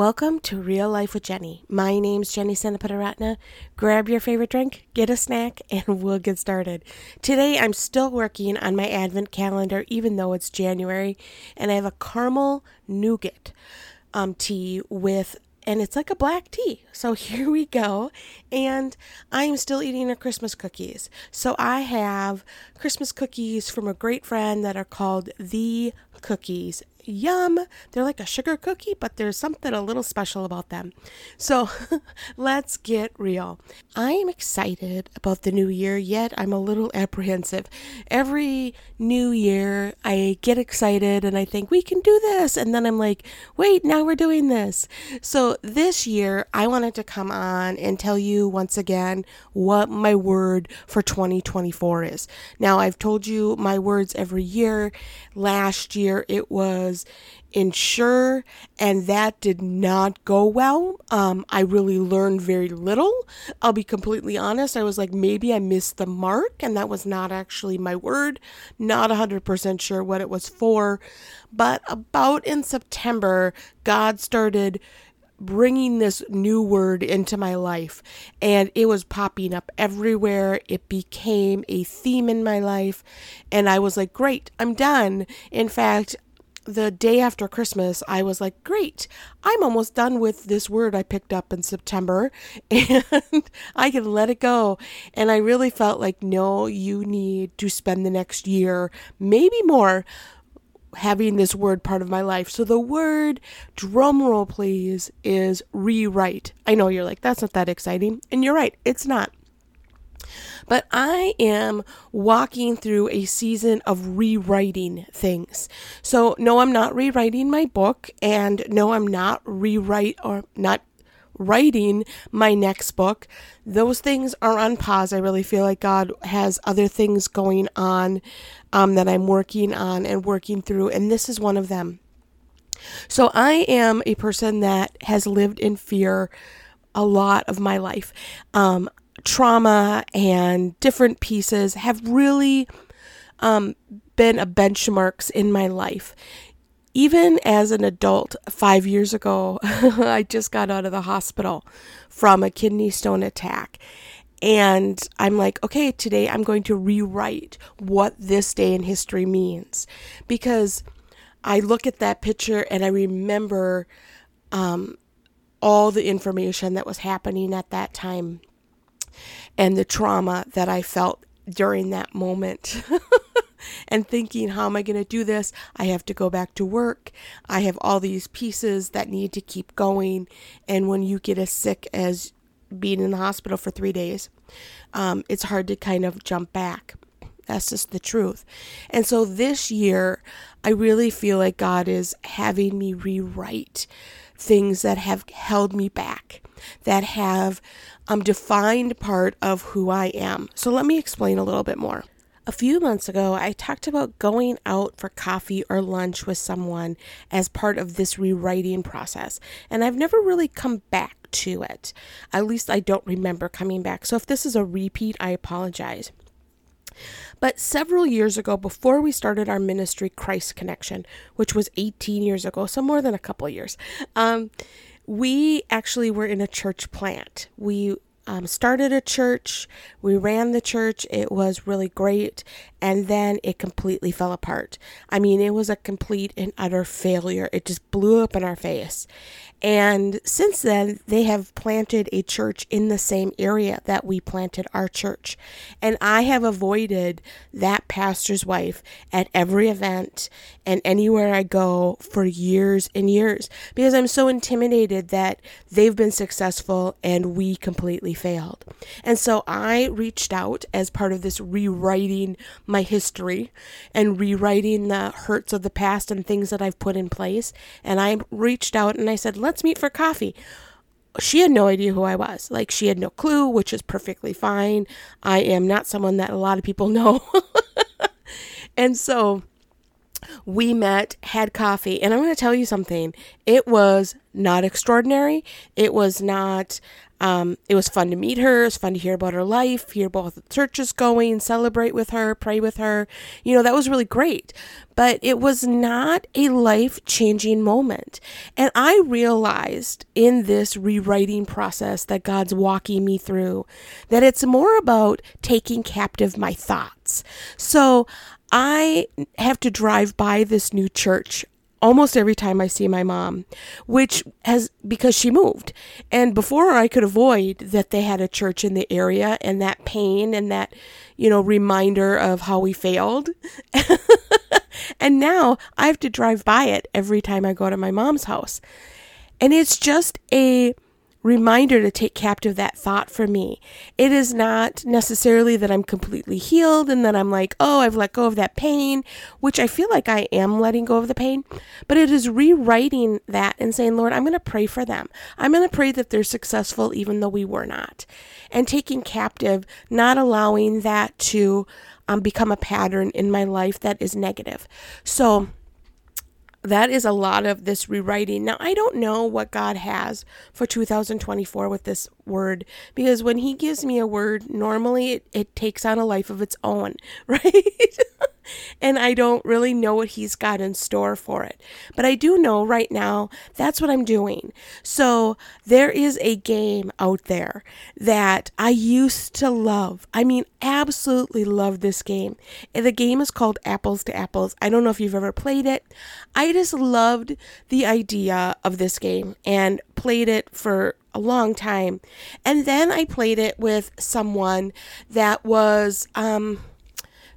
Welcome to Real Life with Jenny. My name's Jenny Sanaparatna. Grab your favorite drink, get a snack, and we'll get started. Today I'm still working on my advent calendar, even though it's January, and I have a caramel nougat um, tea with and it's like a black tea. So here we go. And I'm still eating the Christmas cookies. So I have Christmas cookies from a great friend that are called The Cookies yum. They're like a sugar cookie, but there's something a little special about them. So let's get real. I am excited about the new year, yet I'm a little apprehensive. Every new year, I get excited and I think we can do this. And then I'm like, wait, now we're doing this. So this year, I wanted to come on and tell you once again what my word for 2024 is. Now, I've told you my words every year. Last year, it was was ensure, and that did not go well. Um, I really learned very little. I'll be completely honest. I was like, maybe I missed the mark, and that was not actually my word. Not 100% sure what it was for. But about in September, God started bringing this new word into my life and it was popping up everywhere it became a theme in my life and i was like great i'm done in fact the day after Christmas, I was like, great, I'm almost done with this word I picked up in September and I can let it go. And I really felt like, no, you need to spend the next year, maybe more, having this word part of my life. So the word, drumroll please, is rewrite. I know you're like, that's not that exciting. And you're right, it's not. But I am walking through a season of rewriting things. So, no, I'm not rewriting my book, and no, I'm not rewrite or not writing my next book. Those things are on pause. I really feel like God has other things going on um, that I'm working on and working through, and this is one of them. So I am a person that has lived in fear a lot of my life. Um, trauma and different pieces have really um, been a benchmarks in my life. Even as an adult, five years ago, I just got out of the hospital from a kidney stone attack. And I'm like, okay, today I'm going to rewrite what this day in history means. Because I look at that picture and I remember um, all the information that was happening at that time and the trauma that I felt during that moment. and thinking, how am I going to do this? I have to go back to work. I have all these pieces that need to keep going. And when you get as sick as being in the hospital for three days, um, it's hard to kind of jump back. That's just the truth. And so this year, I really feel like God is having me rewrite things that have held me back, that have um, defined part of who I am. So let me explain a little bit more. A few months ago, I talked about going out for coffee or lunch with someone as part of this rewriting process, and I've never really come back to it. At least I don't remember coming back. So if this is a repeat, I apologize. But several years ago, before we started our ministry, Christ Connection, which was 18 years ago, so more than a couple years, um, we actually were in a church plant. We um, started a church, we ran the church, it was really great, and then it completely fell apart. I mean, it was a complete and utter failure. It just blew up in our face. And since then, they have planted a church in the same area that we planted our church. And I have avoided that pastor's wife at every event and anywhere I go for years and years because I'm so intimidated that they've been successful and we completely failed. And so I reached out as part of this rewriting my history and rewriting the hurts of the past and things that I've put in place. And I reached out and I said, let's meet for coffee. She had no idea who I was. Like, she had no clue, which is perfectly fine. I am not someone that a lot of people know. and so we met, had coffee, and I'm going to tell you something. It was not extraordinary. It was not Um, it was fun to meet her. It was fun to hear about her life, hear about the churches going, celebrate with her, pray with her. You know, that was really great. But it was not a life changing moment. And I realized in this rewriting process that God's walking me through that it's more about taking captive my thoughts. So I have to drive by this new church almost every time I see my mom, which has because she moved. And before I could avoid that they had a church in the area and that pain and that, you know, reminder of how we failed. and now I have to drive by it every time I go to my mom's house. And it's just a reminder to take captive that thought for me. It is not necessarily that I'm completely healed and that I'm like, oh, I've let go of that pain, which I feel like I am letting go of the pain, but it is rewriting that and saying, Lord, I'm going to pray for them. I'm going to pray that they're successful even though we were not. And taking captive, not allowing that to um, become a pattern in my life that is negative. So, that is a lot of this rewriting. Now, I don't know what God has for 2024 with this word because when He gives me a word, normally it, it takes on a life of its own, right? And I don't really know what he's got in store for it. But I do know right now that's what I'm doing. So there is a game out there that I used to love. I mean, absolutely love this game. The game is called Apples to Apples. I don't know if you've ever played it. I just loved the idea of this game and played it for a long time. And then I played it with someone that was, um,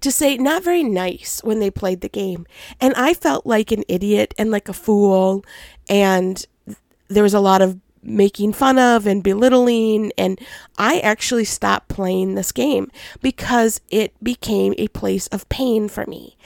to say not very nice when they played the game. And I felt like an idiot and like a fool. And there was a lot of making fun of and belittling. And I actually stopped playing this game because it became a place of pain for me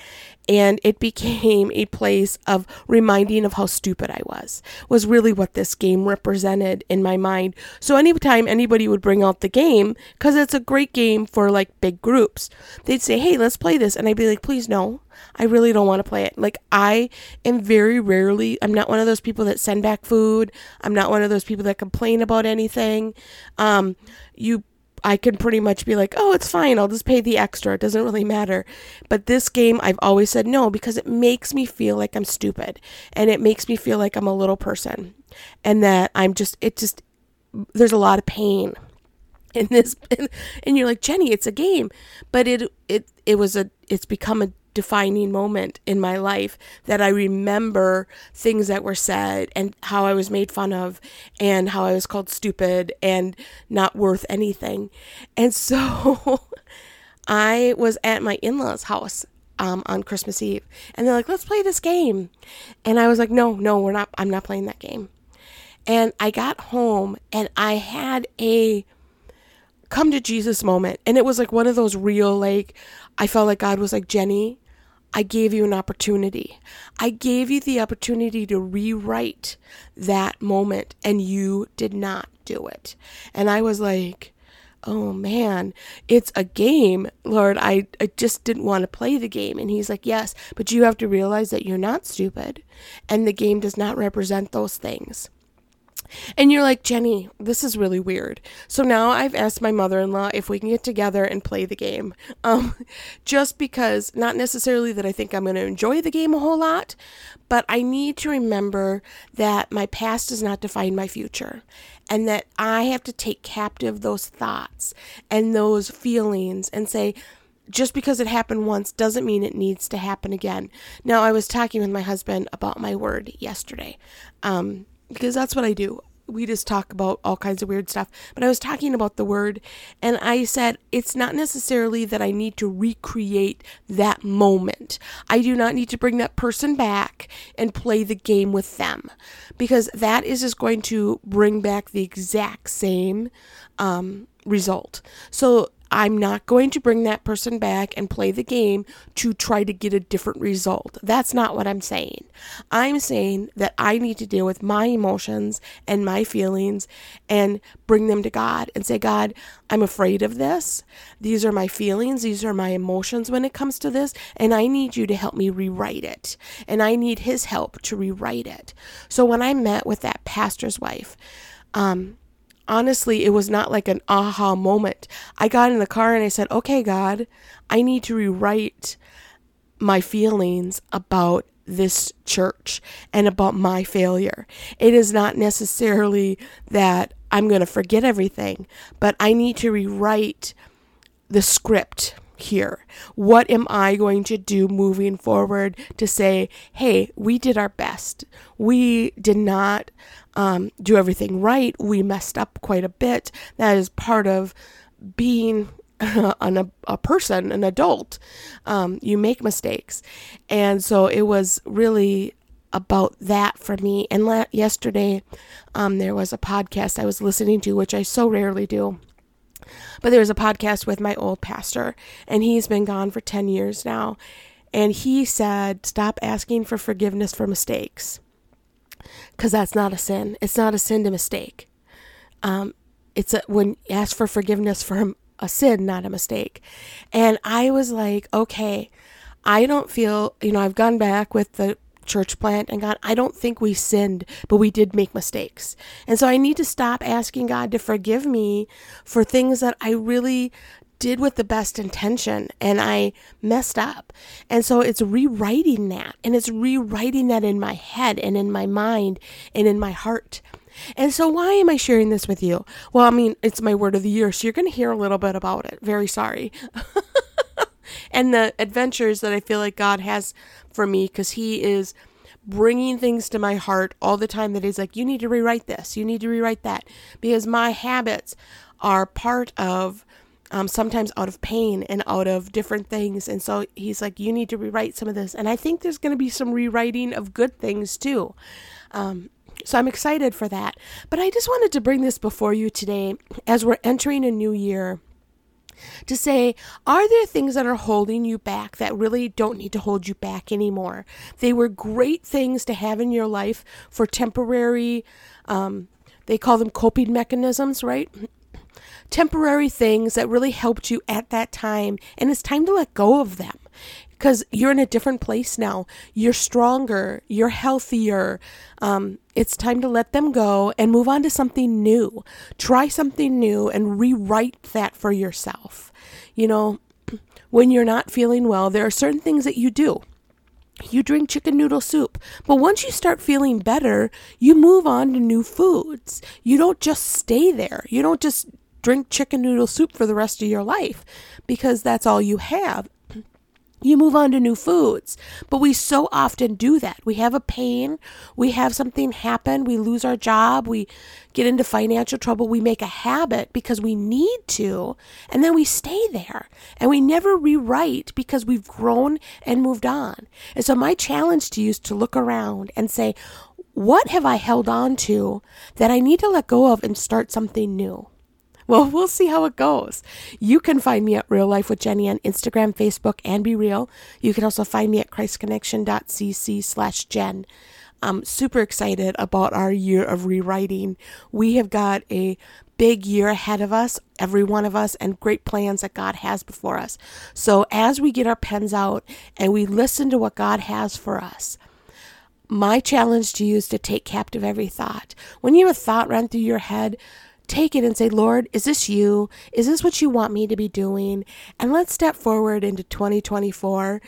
and it became a place of reminding of how stupid I was was really what this game represented in my mind. So anytime anybody would bring out the game cuz it's a great game for like big groups. They'd say, "Hey, let's play this." And I'd be like, "Please no. I really don't want to play it." Like I am very rarely I'm not one of those people that send back food. I'm not one of those people that complain about anything. Um you I can pretty much be like, oh, it's fine. I'll just pay the extra. It doesn't really matter. But this game, I've always said no because it makes me feel like I'm stupid and it makes me feel like I'm a little person and that I'm just, it just, there's a lot of pain in this. And you're like, Jenny, it's a game. But it, it, it was a, it's become a defining moment in my life that I remember things that were said and how I was made fun of and how I was called stupid and not worth anything. And so I was at my in law's house um, on Christmas Eve and they're like, let's play this game. And I was like, no, no, we're not, I'm not playing that game. And I got home and I had a come to Jesus moment. And it was like one of those real, like, I felt like God was like, Jenny, I gave you an opportunity. I gave you the opportunity to rewrite that moment, and you did not do it. And I was like, oh man, it's a game. Lord, I, I just didn't want to play the game. And he's like, yes, but you have to realize that you're not stupid, and the game does not represent those things. And you're like, Jenny, this is really weird. So now I've asked my mother in law if we can get together and play the game. Um, just because, not necessarily that I think I'm going to enjoy the game a whole lot, but I need to remember that my past does not define my future and that I have to take captive those thoughts and those feelings and say, just because it happened once doesn't mean it needs to happen again. Now, I was talking with my husband about my word yesterday. Um, because that's what I do. We just talk about all kinds of weird stuff. But I was talking about the word, and I said it's not necessarily that I need to recreate that moment. I do not need to bring that person back and play the game with them because that is just going to bring back the exact same um, result. So I'm not going to bring that person back and play the game to try to get a different result. That's not what I'm saying. I'm saying that I need to deal with my emotions and my feelings and bring them to God and say, God, I'm afraid of this. These are my feelings. These are my emotions when it comes to this. And I need you to help me rewrite it. And I need His help to rewrite it. So when I met with that pastor's wife, um, honestly, it was not like an aha moment. I got in the car and I said, okay, God, I need to rewrite my feelings about this church and about my failure. It is not necessarily that I'm going to forget everything, but I need to rewrite the script here? What am I going to do moving forward to say, hey, we did our best. We did not um, do everything right. We messed up quite a bit. That is part of being an, a, person, an adult. Um, you make mistakes. And so it was really about that for me. And la- yesterday, um, there was a podcast I was listening to, which I so rarely do. But there was a podcast with my old pastor, and he's been gone for 10 years now. And he said, Stop asking for forgiveness for mistakes. Because that's not a sin. It's not a sin to mistake. Um, it's a, when ask for forgiveness for a sin, not a mistake. And I was like, okay, I don't feel, you know, I've gone back with the church plant and God, I don't think we sinned, but we did make mistakes. And so I need to stop asking God to forgive me for things that I really did with the best intention and I messed up. And so it's rewriting that and it's rewriting that in my head and in my mind and in my heart. And so, why am I sharing this with you? Well, I mean, it's my word of the year, so you're going to hear a little bit about it. Very sorry. and the adventures that I feel like God has for me because He is bringing things to my heart all the time that He's like, you need to rewrite this, you need to rewrite that. Because my habits are part of um, sometimes out of pain and out of different things. And so he's like, you need to rewrite some of this. And I think there's going to be some rewriting of good things too. Um, so I'm excited for that. But I just wanted to bring this before you today as we're entering a new year to say, are there things that are holding you back that really don't need to hold you back anymore? They were great things to have in your life for temporary, um, they call them coping mechanisms, right? Temporary things that really helped you at that time, and it's time to let go of them because you're in a different place now. You're stronger, you're healthier. Um, it's time to let them go and move on to something new. Try something new and rewrite that for yourself. You know, when you're not feeling well, there are certain things that you do. You drink chicken noodle soup. But once you start feeling better, you move on to new foods. You don't just stay there. You don't just drink chicken noodle soup for the rest of your life because that's all you have you move on to new foods. But we so often do that. We have a pain, we have something happen, we lose our job, we get into financial trouble, we make a habit because we need to, and then we stay there and we never rewrite because we've grown and moved on. And so, my challenge to you is to look around and say, what have I held on to that I need to let go of and start something new? Well, we'll see how it goes. You can find me at Real Life with Jenny on Instagram, Facebook, and BeReal. You can also find me at christconnection.cc slash Jen. I'm super excited about our year of rewriting. We have got a big year ahead of us, every one of us, and great plans that God has before us. So as we get our pens out and we listen to what God has for us, my challenge to you is to take captive every thought. When you have a thought run through your head, take it and say, Lord, is this you? Is this what you want me to be doing? And let's step forward into 2024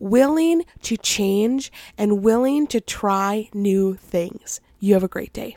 willing to change and willing to try new things. You have a great day.